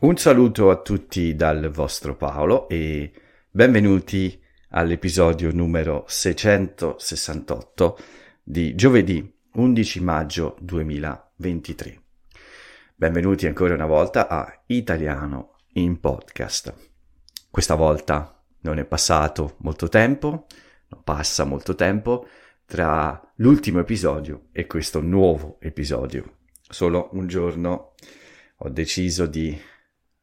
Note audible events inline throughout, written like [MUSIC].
Un saluto a tutti dal vostro Paolo e benvenuti all'episodio numero 668 di giovedì 11 maggio 2023. Benvenuti ancora una volta a Italiano in podcast. Questa volta non è passato molto tempo, non passa molto tempo tra l'ultimo episodio e questo nuovo episodio. Solo un giorno ho deciso di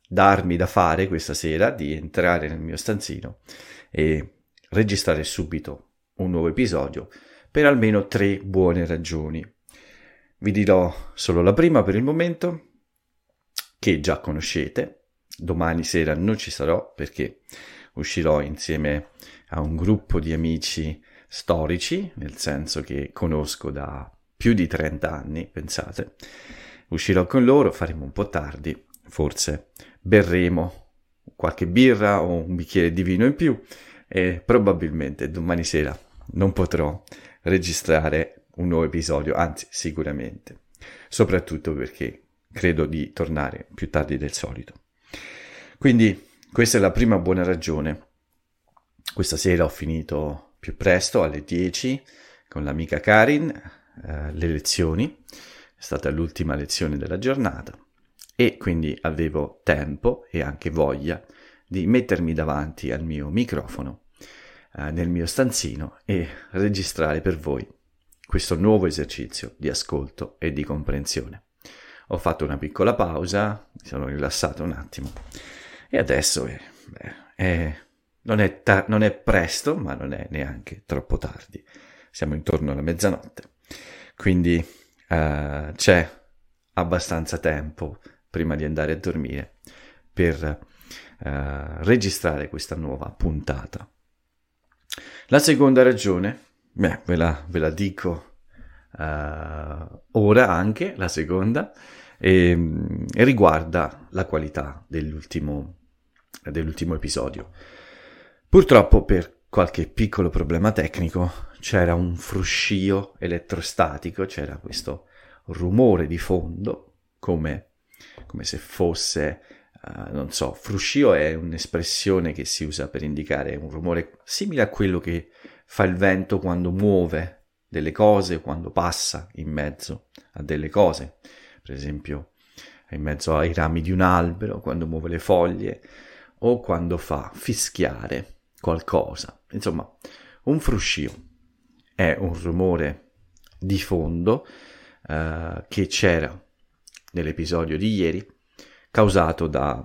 darmi da fare questa sera di entrare nel mio stanzino e registrare subito un nuovo episodio per almeno tre buone ragioni. Vi dirò solo la prima per il momento, che già conoscete. Domani sera non ci sarò perché uscirò insieme a un gruppo di amici storici, nel senso che conosco da più di 30 anni, pensate. Uscirò con loro, faremo un po' tardi, forse berremo qualche birra o un bicchiere di vino in più e probabilmente domani sera non potrò registrare un nuovo episodio, anzi sicuramente, soprattutto perché credo di tornare più tardi del solito. Quindi questa è la prima buona ragione. Questa sera ho finito più presto, alle 10, con l'amica Karin, eh, le lezioni. È stata l'ultima lezione della giornata e quindi avevo tempo e anche voglia di mettermi davanti al mio microfono eh, nel mio stanzino e registrare per voi questo nuovo esercizio di ascolto e di comprensione. Ho fatto una piccola pausa, mi sono rilassato un attimo e adesso è, è, non, è ta- non è presto, ma non è neanche troppo tardi. Siamo intorno alla mezzanotte, quindi uh, c'è abbastanza tempo prima di andare a dormire per uh, registrare questa nuova puntata. La seconda ragione, beh, ve la, ve la dico uh, ora anche, la seconda, e, e riguarda la qualità dell'ultimo, dell'ultimo episodio. Purtroppo per qualche piccolo problema tecnico c'era un fruscio elettrostatico, c'era questo rumore di fondo, come come se fosse, uh, non so, fruscio è un'espressione che si usa per indicare un rumore simile a quello che fa il vento quando muove delle cose, quando passa in mezzo a delle cose, per esempio in mezzo ai rami di un albero, quando muove le foglie o quando fa fischiare qualcosa. Insomma, un fruscio è un rumore di fondo uh, che c'era nell'episodio di ieri, causato da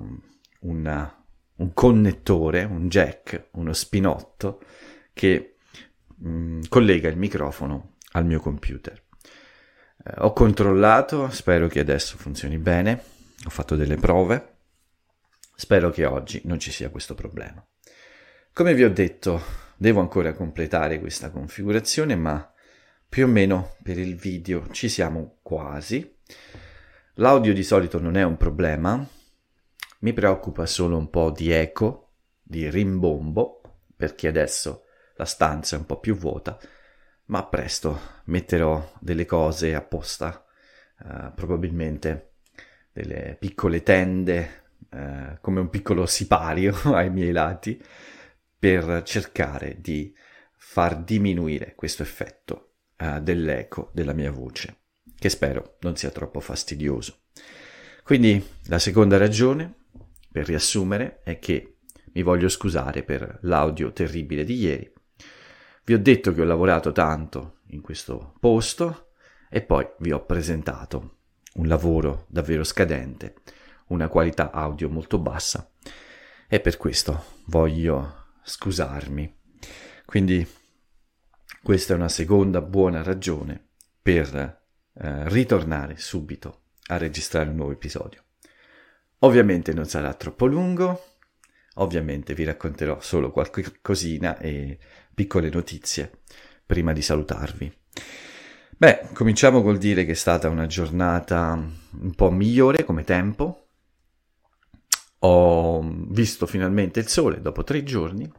una, un connettore, un jack, uno spinotto che mh, mm, collega il microfono al mio computer. Eh, ho controllato, spero che adesso funzioni bene, ho fatto delle prove, spero che oggi non ci sia questo problema. Come vi ho detto, devo ancora completare questa configurazione, ma più o meno per il video ci siamo quasi. L'audio di solito non è un problema, mi preoccupa solo un po' di eco, di rimbombo, perché adesso la stanza è un po' più vuota, ma presto metterò delle cose apposta, uh, probabilmente delle piccole tende, uh, come un piccolo sipario [LAUGHS] ai miei lati, per cercare di far diminuire questo effetto uh, dell'eco della mia voce che spero non sia troppo fastidioso. Quindi la seconda ragione, per riassumere, è che mi voglio scusare per l'audio terribile di ieri. Vi ho detto che ho lavorato tanto in questo posto e poi vi ho presentato un lavoro davvero scadente, una qualità audio molto bassa e per questo voglio scusarmi. Quindi questa è una seconda buona ragione per eh, ritornare subito a registrare un nuovo episodio. Ovviamente non sarà troppo lungo, ovviamente vi racconterò solo qualche cosina e piccole notizie prima di salutarvi. Beh, cominciamo col dire che è stata una giornata un po' migliore come tempo. Ho visto finalmente il sole dopo tre giorni.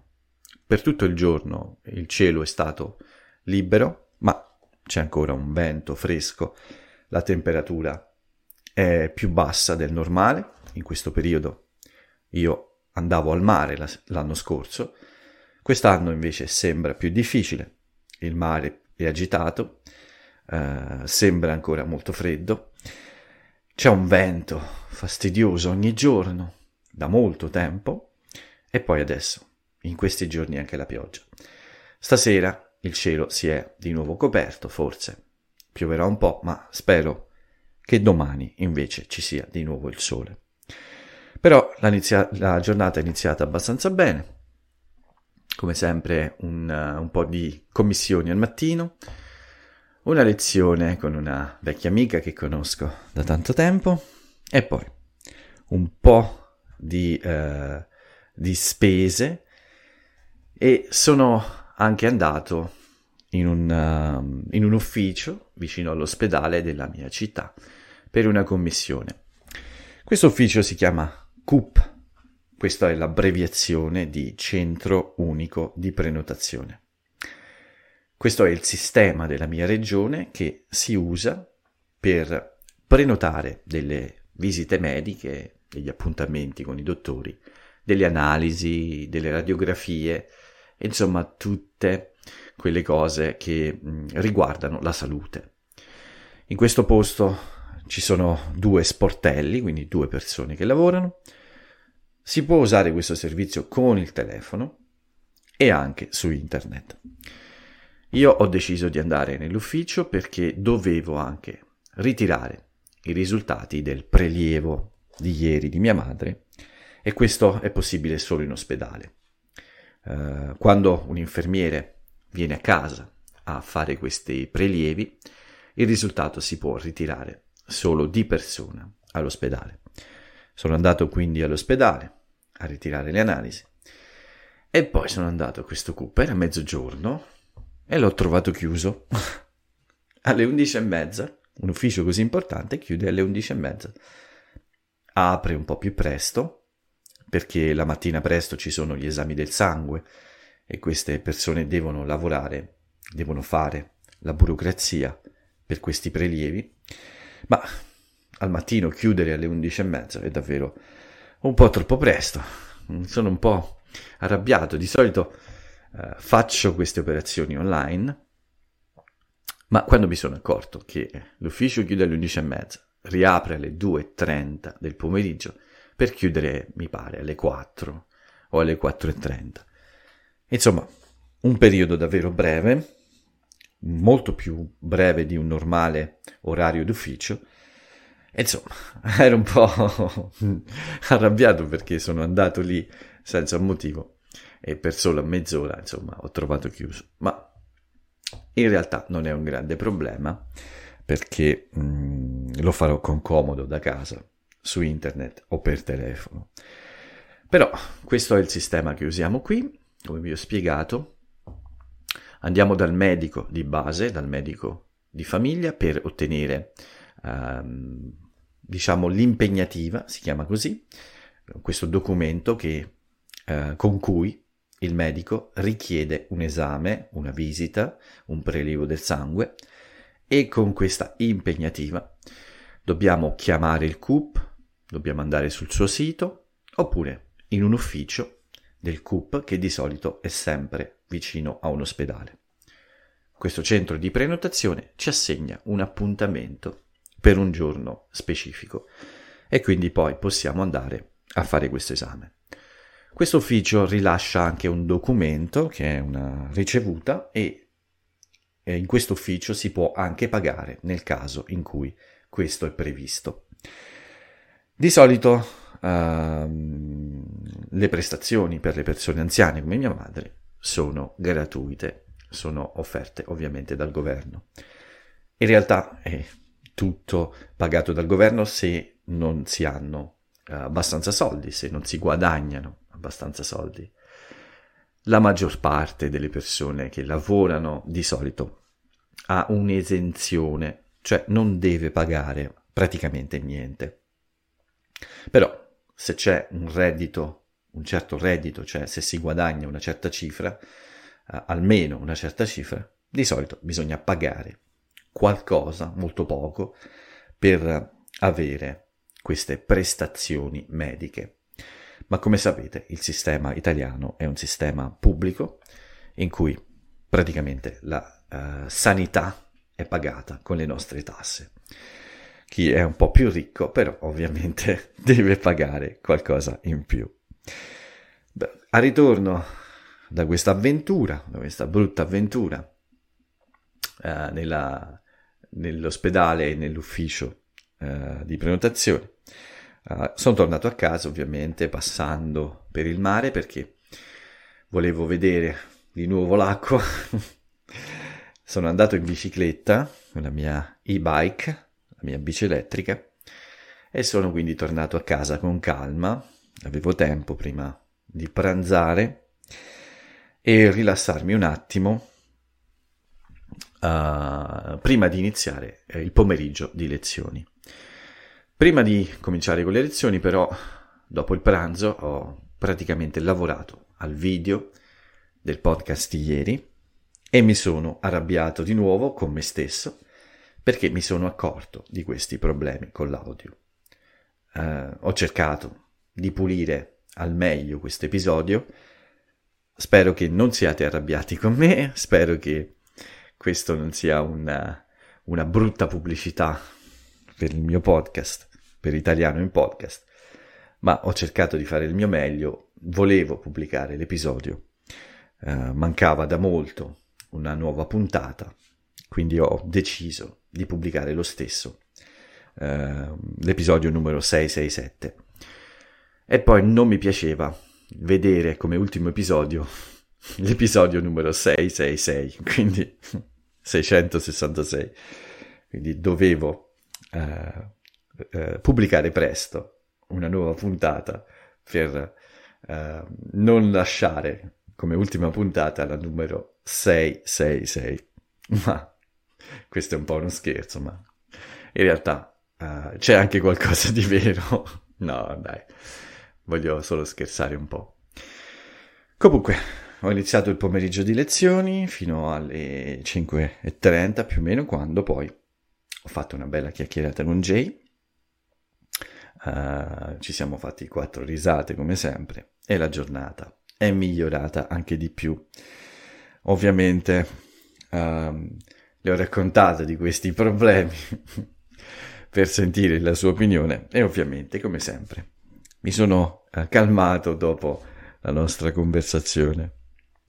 Per tutto il giorno il cielo è stato libero, ma c'è ancora un vento fresco, la temperatura è più bassa del normale, in questo periodo io andavo al mare l'anno scorso, quest'anno invece sembra più difficile, il mare è agitato, eh, sembra ancora molto freddo, c'è un vento fastidioso ogni giorno, da molto tempo, e poi adesso, in questi giorni anche la pioggia. Stasera il cielo si è di nuovo coperto, forse. Pioverà un po', ma spero che domani invece ci sia di nuovo il sole. Però la, giornata è iniziata abbastanza bene, come sempre un, uh, un po' di commissioni al mattino, una lezione con una vecchia amica che conosco da tanto tempo. E poi un po' di, uh, di spese. E sono anche andato in un, uh, in un ufficio vicino all'ospedale della mia città per una commissione. Questo ufficio si chiama CUP, questa è l'abbreviazione di Centro Unico di Prenotazione. Questo è il sistema della mia regione che si usa per prenotare delle visite mediche, degli appuntamenti con i dottori, delle analisi, delle radiografie, insomma tutte quelle cose che mh, riguardano la salute. In questo posto ci sono due sportelli, quindi due persone che lavorano. Si può usare questo servizio con il telefono e anche su internet. Io ho deciso di andare nell'ufficio perché dovevo anche ritirare i risultati del prelievo di ieri di mia madre e questo è possibile solo in ospedale. Uh, quando un infermiere viene a casa a fare questi prelievi, il risultato si può ritirare solo di persona all'ospedale. Sono andato quindi all'ospedale a ritirare le analisi e poi sono andato a questo Cooper a mezzogiorno e l'ho trovato chiuso [LAUGHS] alle 11 e mezza. Un ufficio così importante chiude alle 11 e mezza. Apre un po' più presto perché la mattina presto ci sono gli esami del sangue e queste persone devono lavorare, devono fare la burocrazia per questi prelievi, ma al mattino chiudere alle 11 e mezza è davvero un po' troppo presto. Sono un po' arrabbiato. Di solito eh, faccio queste operazioni online, ma quando mi sono accorto che l'ufficio chiude alle 11 e mezza, riapre alle 2.30 del pomeriggio per chiudere, mi pare, alle 4 o alle 4.30. Insomma, un periodo davvero breve, molto più breve di un normale orario d'ufficio. Insomma, [LAUGHS] ero un po' [LAUGHS] arrabbiato perché sono andato lì senza motivo e per solo mezz'ora, insomma, ho trovato chiuso. Ma in realtà non è un grande problema perché mh, mm, lo farò con comodo da casa, su internet o per telefono. Però questo è il sistema che usiamo qui, come vi ho spiegato, Andiamo dal medico di base, dal medico di famiglia, per ottenere, ehm, diciamo, l'impegnativa, si chiama così, questo documento che, eh, con cui il medico richiede un esame, una visita, un prelievo del sangue e con questa impegnativa dobbiamo chiamare il CUP, dobbiamo andare sul suo sito oppure in un ufficio del CUP che di solito è sempre vicino a un ospedale. Questo centro di prenotazione ci assegna un appuntamento per un giorno specifico e quindi poi possiamo andare a fare questo esame. Questo ufficio rilascia anche un documento che è una ricevuta e in questo ufficio si può anche pagare nel caso in cui questo è previsto. Di solito uh, le prestazioni per le persone anziane come mia madre sono gratuite, sono offerte ovviamente dal governo. In realtà è tutto pagato dal governo se non si hanno uh, abbastanza soldi, se non si guadagnano abbastanza soldi. La maggior parte delle persone che lavorano di solito ha un'esenzione, cioè non deve pagare praticamente niente. Però se c'è un reddito, un certo reddito, cioè se si guadagna una certa cifra, uh, almeno una certa cifra, di solito bisogna pagare qualcosa, molto poco, per avere queste prestazioni mediche. Ma come sapete il sistema italiano è un sistema pubblico in cui praticamente la uh, sanità è pagata con le nostre tasse. Chi è un po' più ricco però ovviamente [LAUGHS] deve pagare qualcosa in più. A ritorno da questa avventura, da questa brutta avventura, uh, nella, nell'ospedale e nell'ufficio uh, di prenotazione, Uh, sono tornato a casa ovviamente passando per il mare perché volevo vedere di nuovo l'acqua. [LAUGHS] sono andato in bicicletta con la mia e-bike, la mia bici elettrica, e sono quindi tornato a casa con calma. Avevo tempo prima di pranzare e rilassarmi un attimo uh, prima di iniziare eh, il pomeriggio di lezioni. Prima di cominciare con le lezioni, però, dopo il pranzo, ho praticamente lavorato al video del podcast ieri e mi sono arrabbiato di nuovo con me stesso perché mi sono accorto di questi problemi con l'audio. Uh, ho cercato di pulire al meglio questo episodio. Spero che non siate arrabbiati con me, spero che questo non sia una, una brutta pubblicità per il mio podcast per italiano in podcast, ma ho cercato di fare il mio meglio, volevo pubblicare l'episodio, eh, mancava da molto una nuova puntata, quindi ho deciso di pubblicare lo stesso, eh, l'episodio numero 667. E poi non mi piaceva vedere come ultimo episodio [LAUGHS] l'episodio numero 666, quindi [LAUGHS] 666. Quindi dovevo eh, eh, pubblicare presto una nuova puntata per eh, non lasciare come ultima puntata la numero 666. Ma questo è un po' uno scherzo, ma in realtà uh, c'è anche qualcosa di vero. [LAUGHS] no, dai, voglio solo scherzare un po'. Comunque, ho iniziato il pomeriggio di lezioni fino alle 5.30 più o meno, quando poi ho fatto una bella chiacchierata con Jay Uh, ci siamo fatti quattro risate come sempre e la giornata è migliorata anche di più. Ovviamente uh, le ho raccontato di questi [LAUGHS] problemi per sentire la sua opinione e ovviamente come sempre mi sono uh, calmato dopo la nostra conversazione.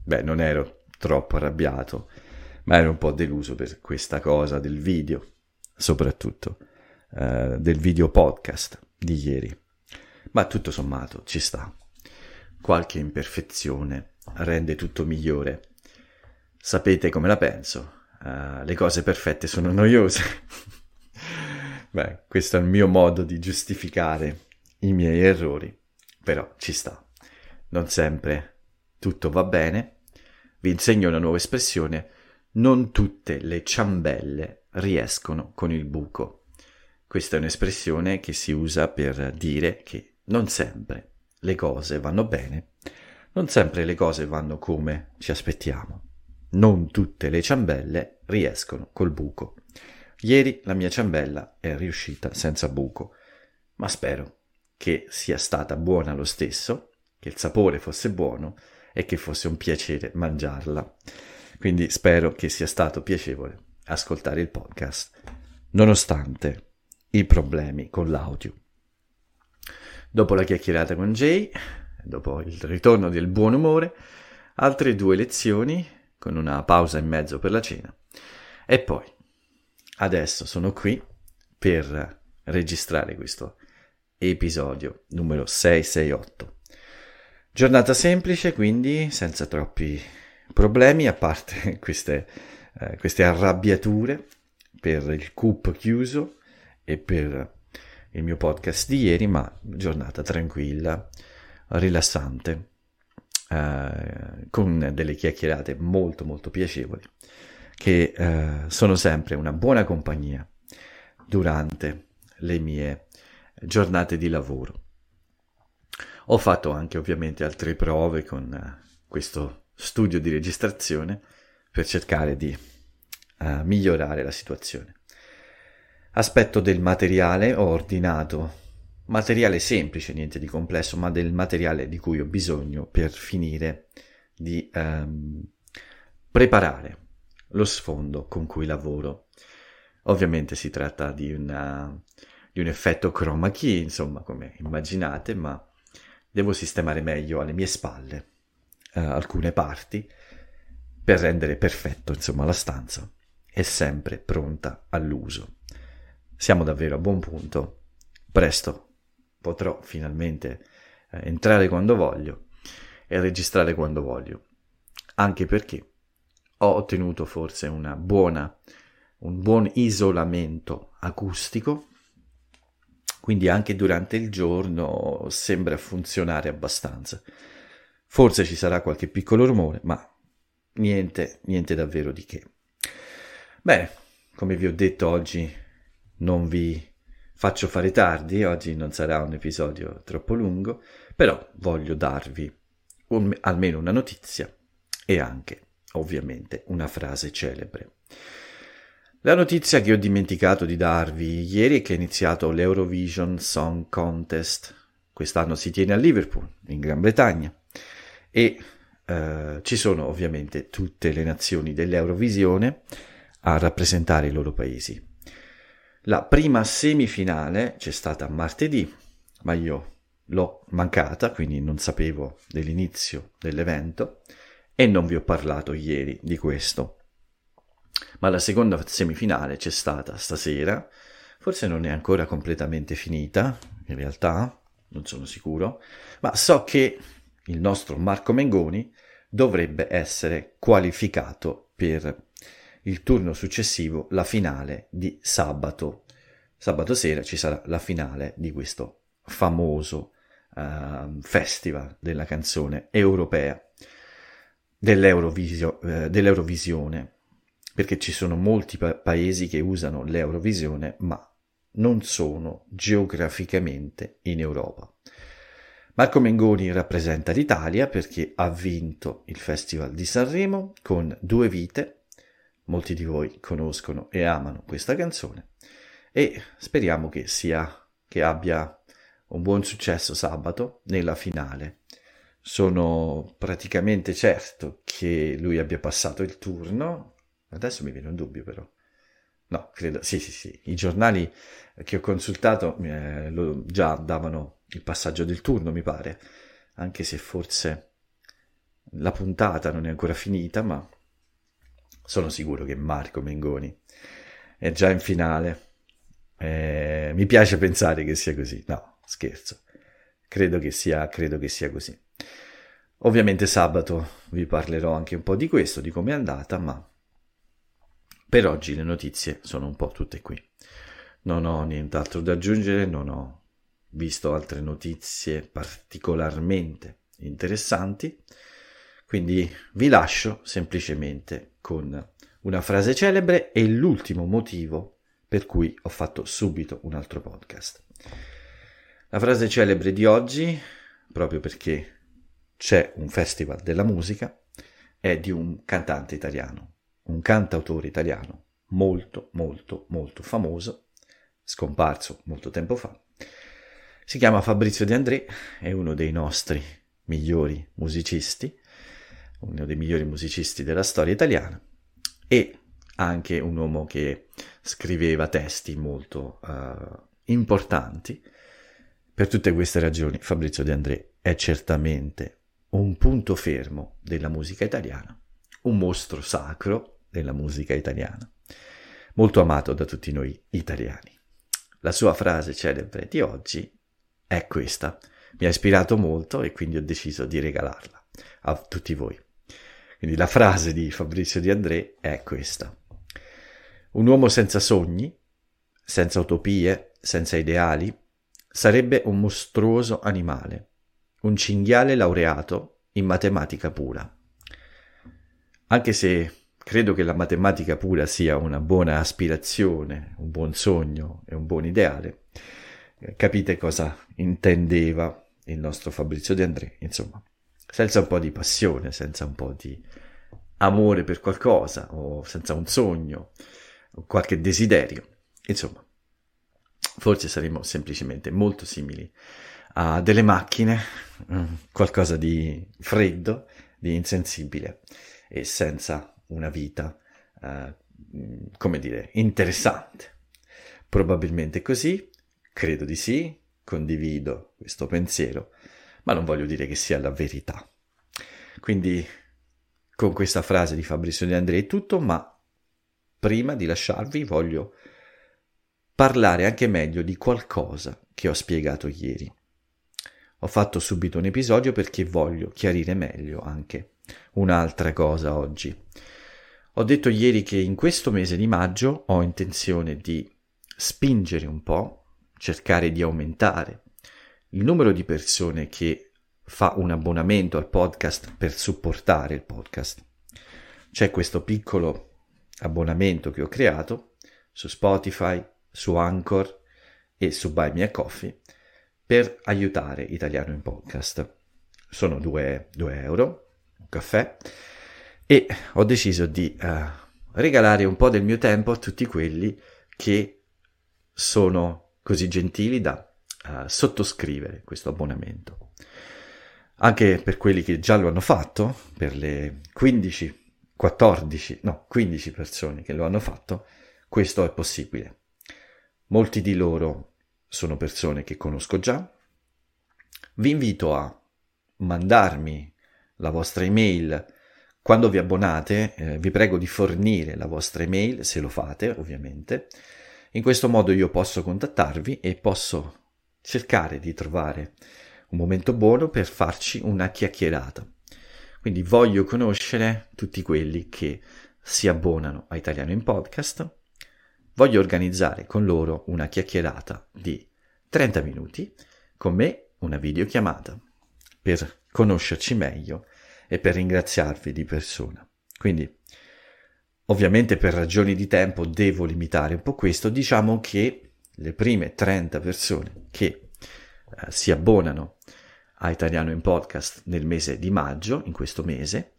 Beh, non ero troppo arrabbiato, ma ero un po' deluso per questa cosa del video, soprattutto eh, del video podcast di ieri. Ma tutto sommato ci sta. Qualche imperfezione rende tutto migliore. Sapete come la penso? Uh, le cose perfette sono noiose. [LAUGHS] Beh, questo è il mio modo di giustificare i miei errori, però ci sta. Non sempre tutto va bene. Vi insegno una nuova espressione. Non tutte le ciambelle riescono con il buco. Questa è un'espressione che si usa per dire che non sempre le cose vanno bene, non sempre le cose vanno come ci aspettiamo. Non tutte le ciambelle riescono col buco. Ieri la mia ciambella è riuscita senza buco, ma spero che sia stata buona lo stesso, che il sapore fosse buono e che fosse un piacere mangiarla. Quindi spero che sia stato piacevole ascoltare il podcast, nonostante i problemi con l'audio. Dopo la chiacchierata con Jay, dopo il ritorno del buon umore, altre due lezioni con una pausa in mezzo per la cena. E poi, adesso sono qui per registrare questo episodio numero 668. Giornata semplice, quindi senza troppi problemi, a parte [LAUGHS] queste, eh, queste arrabbiature per il coop chiuso e per il mio podcast di ieri, ma giornata tranquilla, rilassante, eh, con delle chiacchierate molto molto piacevoli, che eh, sono sempre una buona compagnia durante le mie giornate di lavoro. Ho fatto anche ovviamente altre prove con eh, questo studio di registrazione per cercare di uh, migliorare la situazione. Aspetto del materiale, ho ordinato materiale semplice, niente di complesso, ma del materiale di cui ho bisogno per finire di ehm, preparare lo sfondo con cui lavoro. Ovviamente si tratta di, una, di un effetto chroma key, insomma, come immaginate, ma devo sistemare meglio alle mie spalle eh, alcune parti per rendere perfetto, insomma, la stanza è sempre pronta all'uso. Siamo davvero a buon punto. Presto potrò finalmente eh, entrare quando voglio e registrare quando voglio, anche perché ho ottenuto forse una buona, un buon isolamento acustico, quindi anche durante il giorno sembra funzionare abbastanza. Forse ci sarà qualche piccolo rumore, ma niente, niente davvero di che. Bene, come vi ho detto oggi non vi faccio fare tardi, oggi non sarà un episodio troppo lungo, però voglio darvi un, almeno una notizia e anche ovviamente una frase celebre. La notizia che ho dimenticato di darvi ieri è che è iniziato l'Eurovision Song Contest. Quest'anno si tiene a Liverpool, in Gran Bretagna, e eh, ci sono ovviamente tutte le nazioni dell'Eurovisione a rappresentare i loro paesi. La prima semifinale c'è stata martedì, ma io l'ho mancata, quindi non sapevo dell'inizio dell'evento e non vi ho parlato ieri di questo. Ma la seconda semifinale c'è stata stasera, forse non è ancora completamente finita, in realtà, non sono sicuro, ma so che il nostro Marco Mengoni dovrebbe essere qualificato per il turno successivo, la finale di sabato. Sabato sera ci sarà la finale di questo famoso uh, festival della canzone europea dell'Eurovisio, uh, dell'Eurovisione, perché ci sono molti pa- paesi che usano l'Eurovisione, ma non sono geograficamente in Europa. Marco Mengoni rappresenta l'Italia perché ha vinto il Festival di Sanremo con Due Vite. Molti di voi conoscono e amano questa canzone e speriamo che sia che abbia un buon successo sabato nella finale. Sono praticamente certo che lui abbia passato il turno. Adesso mi viene un dubbio però. No, credo, sì, sì, sì. I giornali che ho consultato eh, lo, già davano il passaggio del turno, mi pare, anche se forse la puntata non è ancora finita, ma sono sicuro che Marco Mengoni è già in finale. Eh, mi piace pensare che sia così. No, scherzo. Credo che sia, credo che sia così. Ovviamente sabato vi parlerò anche un po' di questo, di come è andata, ma per oggi le notizie sono un po' tutte qui. Non ho nient'altro da aggiungere, non ho visto altre notizie particolarmente interessanti, quindi vi lascio semplicemente con una frase celebre e l'ultimo motivo per cui ho fatto subito un altro podcast. La frase celebre di oggi, proprio perché c'è un festival della musica, è di un cantante italiano, un cantautore italiano molto molto molto famoso, scomparso molto tempo fa, si chiama Fabrizio De André, è uno dei nostri migliori musicisti, uno dei migliori musicisti della storia italiana e anche un uomo che scriveva testi molto uh, importanti. Per tutte queste ragioni Fabrizio De André è certamente un punto fermo della musica italiana, un mostro sacro della musica italiana, molto amato da tutti noi italiani. La sua frase celebre di oggi è questa. Mi ha ispirato molto e quindi ho deciso di regalarla a tutti voi. Quindi la frase di Fabrizio Di André è questa. Un uomo senza sogni, senza utopie, senza ideali, sarebbe un mostruoso animale, un cinghiale laureato in matematica pura. Anche se credo che la matematica pura sia una buona aspirazione, un buon sogno e un buon ideale, capite cosa intendeva il nostro Fabrizio De André, insomma, senza un po' di passione, senza un po' di amore per qualcosa, o senza un sogno, o qualche desiderio, insomma, forse saremo semplicemente molto simili a delle macchine, mm, qualcosa di freddo, di insensibile e senza una vita, uh, come dire, interessante. Probabilmente così, credo di sì, condivido questo pensiero, ma non voglio dire che sia la verità. Quindi con questa frase di Fabrizio De André è tutto, ma prima di lasciarvi voglio parlare anche meglio di qualcosa che ho spiegato ieri. Ho fatto subito un episodio perché voglio chiarire meglio anche un'altra cosa oggi. Ho detto ieri che in questo mese di maggio ho intenzione di spingere un po', cercare di aumentare il numero di persone che fa un abbonamento al podcast per supportare il podcast. C'è questo piccolo abbonamento che ho creato su Spotify, su Anchor e su Buy Me a Coffee per aiutare Italiano in Podcast. Sono 2 euro, un caffè, e ho deciso di uh, regalare un po' del mio tempo a tutti quelli che sono così gentili da sottoscrivere questo abbonamento. Anche per quelli che già lo hanno fatto, per le 15, 14, no, 15 persone che lo hanno fatto, questo è possibile. Molti di loro sono persone che conosco già. Vi invito a mandarmi la vostra email quando vi abbonate, eh, vi prego di fornire la vostra email, se lo fate ovviamente. In questo modo io posso contattarvi e posso cercare di trovare un momento buono per farci una chiacchierata. Quindi voglio conoscere tutti quelli che si abbonano a Italiano in Podcast voglio organizzare con loro una chiacchierata di 30 minuti, con me una videochiamata, per conoscerci meglio e per ringraziarvi di persona. Quindi, ovviamente per ragioni di tempo devo limitare un po' questo, diciamo che le prime 30 persone che eh, si abbonano a Italiano in Podcast nel mese di maggio, in questo mese,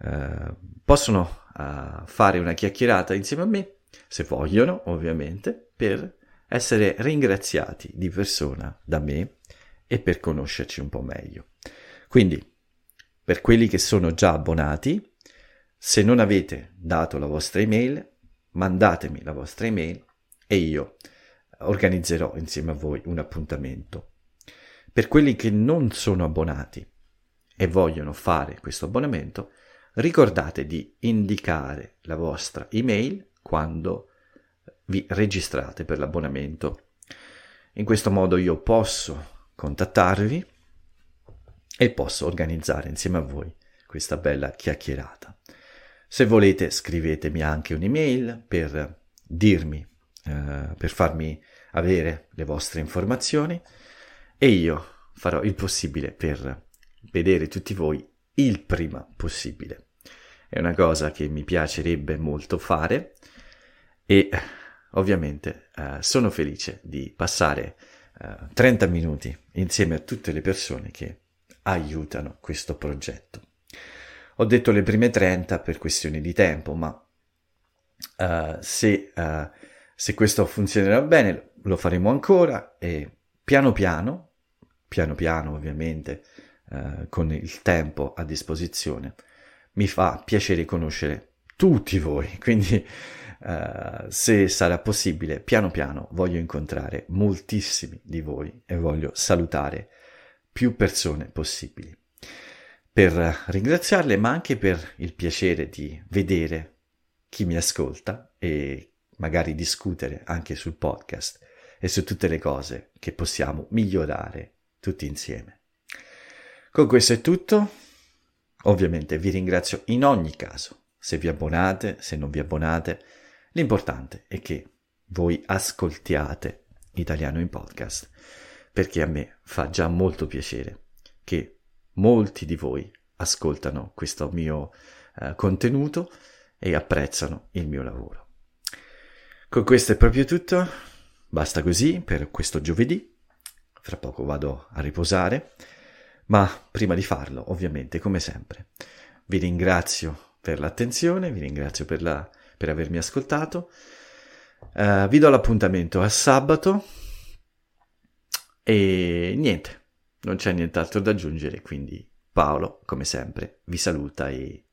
eh, possono eh, fare una chiacchierata insieme a me se vogliono, ovviamente, per essere ringraziati di persona da me e per conoscerci un po' meglio. Quindi, per quelli che sono già abbonati, se non avete dato la vostra email, mandatemi la vostra email e io organizzerò insieme a voi un appuntamento. Per quelli che non sono abbonati e vogliono fare questo abbonamento, ricordate di indicare la vostra email quando vi registrate per l'abbonamento. In questo modo io posso contattarvi e posso organizzare insieme a voi questa bella chiacchierata. Se volete scrivetemi anche un'email per dirmi, eh, per farmi avere le vostre informazioni e io farò il possibile per vedere tutti voi il prima possibile. È una cosa che mi piacerebbe molto fare e ovviamente eh, sono felice di passare eh, 30 minuti insieme a tutte le persone che aiutano questo progetto. Ho detto le prime 30 per questioni di tempo, ma uh, se, uh, se, questo funzionerà bene lo faremo ancora e piano piano, piano piano ovviamente, uh, con il tempo a disposizione, mi fa piacere conoscere tutti voi, [LAUGHS] quindi uh, se sarà possibile, piano piano voglio incontrare moltissimi di voi e voglio salutare più persone possibili. Per ringraziarle, ma anche per il piacere di vedere chi mi ascolta e magari discutere anche sul podcast e su tutte le cose che possiamo migliorare tutti insieme. Con questo è tutto. Ovviamente vi ringrazio in ogni caso, se vi abbonate, se non vi abbonate, l'importante è che voi ascoltiate Italiano in podcast, perché a me fa già molto piacere che molti di voi ascoltano questo mio uh, contenuto e apprezzano il mio lavoro. Con questo è proprio tutto, basta così per questo giovedì, fra poco vado a riposare. Ma prima di farlo, ovviamente, come sempre, vi ringrazio per l'attenzione, vi ringrazio per, la, per avermi ascoltato. Uh, vi do l'appuntamento a sabato E niente, non c'è nient'altro da aggiungere, quindi Paolo, come sempre, vi saluta e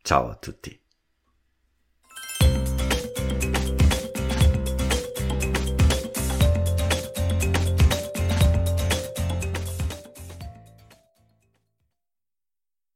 ciao a tutti.